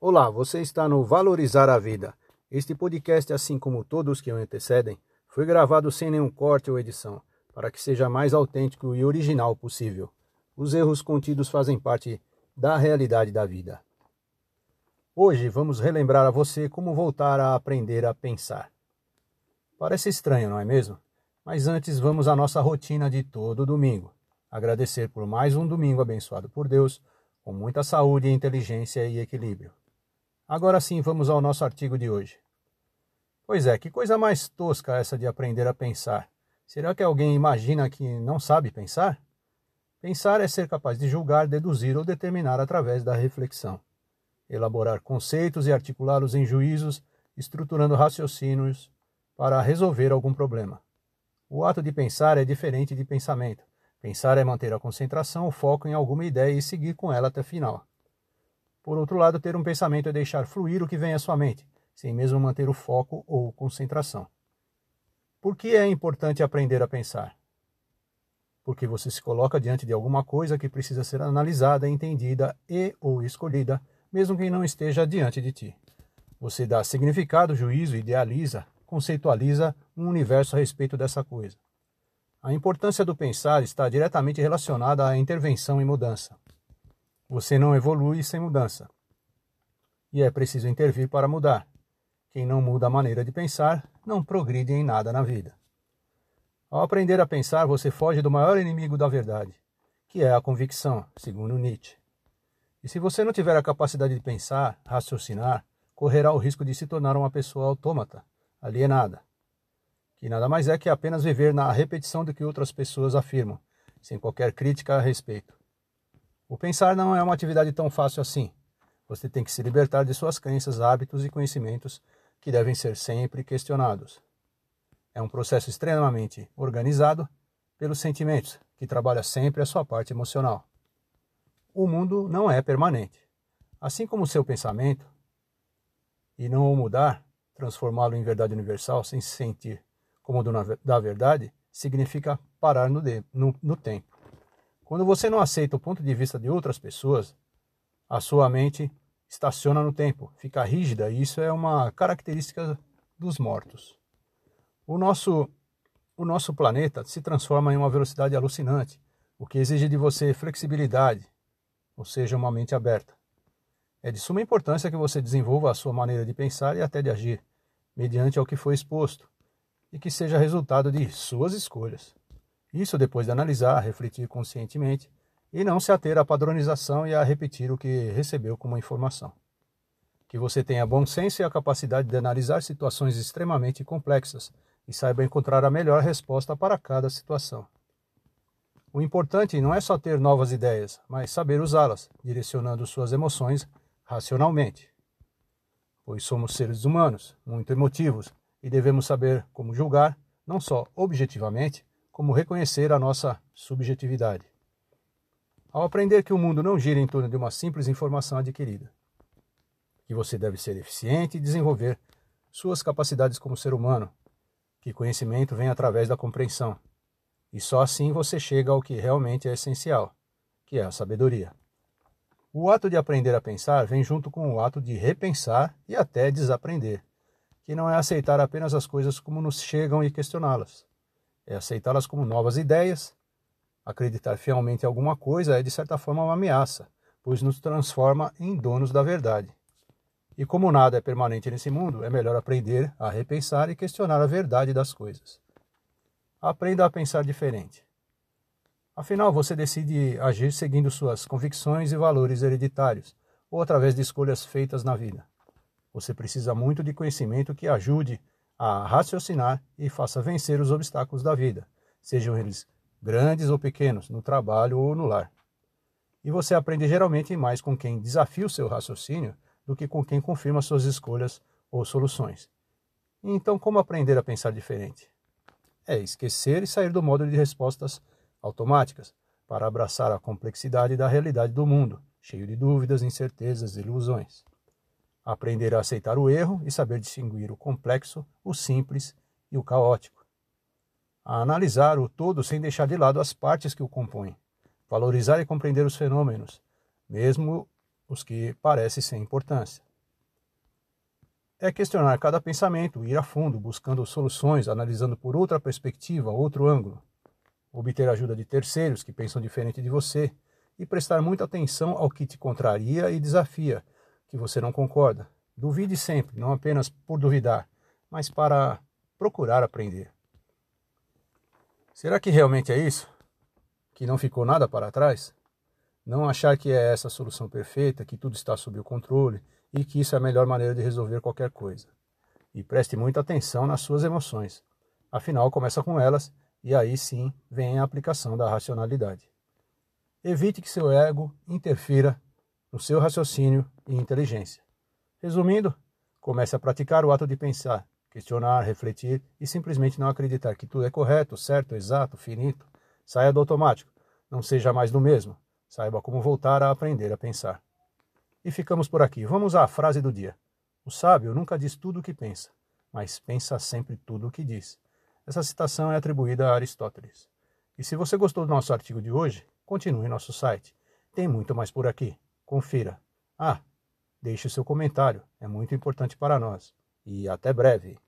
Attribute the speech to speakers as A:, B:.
A: Olá, você está no Valorizar a Vida. Este podcast, assim como todos que o antecedem, foi gravado sem nenhum corte ou edição, para que seja mais autêntico e original possível. Os erros contidos fazem parte da realidade da vida. Hoje vamos relembrar a você como voltar a aprender a pensar. Parece estranho, não é mesmo? Mas antes vamos à nossa rotina de todo domingo. Agradecer por mais um domingo abençoado por Deus, com muita saúde, inteligência e equilíbrio. Agora sim, vamos ao nosso artigo de hoje. Pois é, que coisa mais tosca essa de aprender a pensar. Será que alguém imagina que não sabe pensar? Pensar é ser capaz de julgar, deduzir ou determinar através da reflexão. Elaborar conceitos e articulá-los em juízos, estruturando raciocínios para resolver algum problema. O ato de pensar é diferente de pensamento. Pensar é manter a concentração, o foco em alguma ideia e seguir com ela até o final. Por outro lado, ter um pensamento é deixar fluir o que vem à sua mente, sem mesmo manter o foco ou concentração. Por que é importante aprender a pensar? Porque você se coloca diante de alguma coisa que precisa ser analisada, entendida e ou escolhida, mesmo que não esteja diante de ti. Você dá significado, juízo, idealiza, conceitualiza um universo a respeito dessa coisa. A importância do pensar está diretamente relacionada à intervenção e mudança. Você não evolui sem mudança. E é preciso intervir para mudar. Quem não muda a maneira de pensar não progride em nada na vida. Ao aprender a pensar, você foge do maior inimigo da verdade, que é a convicção, segundo Nietzsche. E se você não tiver a capacidade de pensar, raciocinar, correrá o risco de se tornar uma pessoa autômata, alienada, que nada mais é que apenas viver na repetição do que outras pessoas afirmam, sem qualquer crítica a respeito. O pensar não é uma atividade tão fácil assim. Você tem que se libertar de suas crenças, hábitos e conhecimentos que devem ser sempre questionados. É um processo extremamente organizado pelos sentimentos, que trabalha sempre a sua parte emocional. O mundo não é permanente. Assim como o seu pensamento, e não o mudar, transformá-lo em verdade universal sem se sentir como dono da verdade, significa parar no, de, no, no tempo. Quando você não aceita o ponto de vista de outras pessoas, a sua mente estaciona no tempo, fica rígida, e isso é uma característica dos mortos. O nosso, o nosso planeta se transforma em uma velocidade alucinante, o que exige de você flexibilidade, ou seja, uma mente aberta. É de suma importância que você desenvolva a sua maneira de pensar e até de agir, mediante ao que foi exposto, e que seja resultado de suas escolhas. Isso depois de analisar, refletir conscientemente e não se ater à padronização e a repetir o que recebeu como informação. Que você tenha bom senso e a capacidade de analisar situações extremamente complexas e saiba encontrar a melhor resposta para cada situação. O importante não é só ter novas ideias, mas saber usá-las, direcionando suas emoções racionalmente. Pois somos seres humanos, muito emotivos, e devemos saber como julgar, não só objetivamente, como reconhecer a nossa subjetividade. Ao aprender que o mundo não gira em torno de uma simples informação adquirida, que você deve ser eficiente e desenvolver suas capacidades como ser humano, que conhecimento vem através da compreensão, e só assim você chega ao que realmente é essencial, que é a sabedoria. O ato de aprender a pensar vem junto com o ato de repensar e até desaprender, que não é aceitar apenas as coisas como nos chegam e questioná-las. É aceitá-las como novas ideias. Acreditar fielmente em alguma coisa é, de certa forma, uma ameaça, pois nos transforma em donos da verdade. E como nada é permanente nesse mundo, é melhor aprender a repensar e questionar a verdade das coisas. Aprenda a pensar diferente. Afinal, você decide agir seguindo suas convicções e valores hereditários, ou através de escolhas feitas na vida. Você precisa muito de conhecimento que ajude a raciocinar e faça vencer os obstáculos da vida, sejam eles grandes ou pequenos, no trabalho ou no lar. E você aprende geralmente mais com quem desafia o seu raciocínio do que com quem confirma suas escolhas ou soluções. Então, como aprender a pensar diferente? É esquecer e sair do modo de respostas automáticas para abraçar a complexidade da realidade do mundo, cheio de dúvidas, incertezas e ilusões. Aprender a aceitar o erro e saber distinguir o complexo, o simples e o caótico. A analisar o todo sem deixar de lado as partes que o compõem. Valorizar e compreender os fenômenos, mesmo os que parecem sem importância. é questionar cada pensamento, ir a fundo, buscando soluções, analisando por outra perspectiva, outro ângulo. Obter ajuda de terceiros que pensam diferente de você e prestar muita atenção ao que te contraria e desafia, que você não concorda. Duvide sempre, não apenas por duvidar, mas para procurar aprender. Será que realmente é isso? Que não ficou nada para trás? Não achar que é essa a solução perfeita, que tudo está sob o controle e que isso é a melhor maneira de resolver qualquer coisa. E preste muita atenção nas suas emoções. Afinal, começa com elas e aí sim vem a aplicação da racionalidade. Evite que seu ego interfira no seu raciocínio e inteligência. Resumindo, comece a praticar o ato de pensar, questionar, refletir e simplesmente não acreditar que tudo é correto, certo, exato, finito. Saia do automático, não seja mais do mesmo. Saiba como voltar a aprender a pensar. E ficamos por aqui. Vamos à frase do dia. O sábio nunca diz tudo o que pensa, mas pensa sempre tudo o que diz. Essa citação é atribuída a Aristóteles. E se você gostou do nosso artigo de hoje, continue em nosso site. Tem muito mais por aqui. Confira. Ah, deixe o seu comentário, é muito importante para nós. E até breve.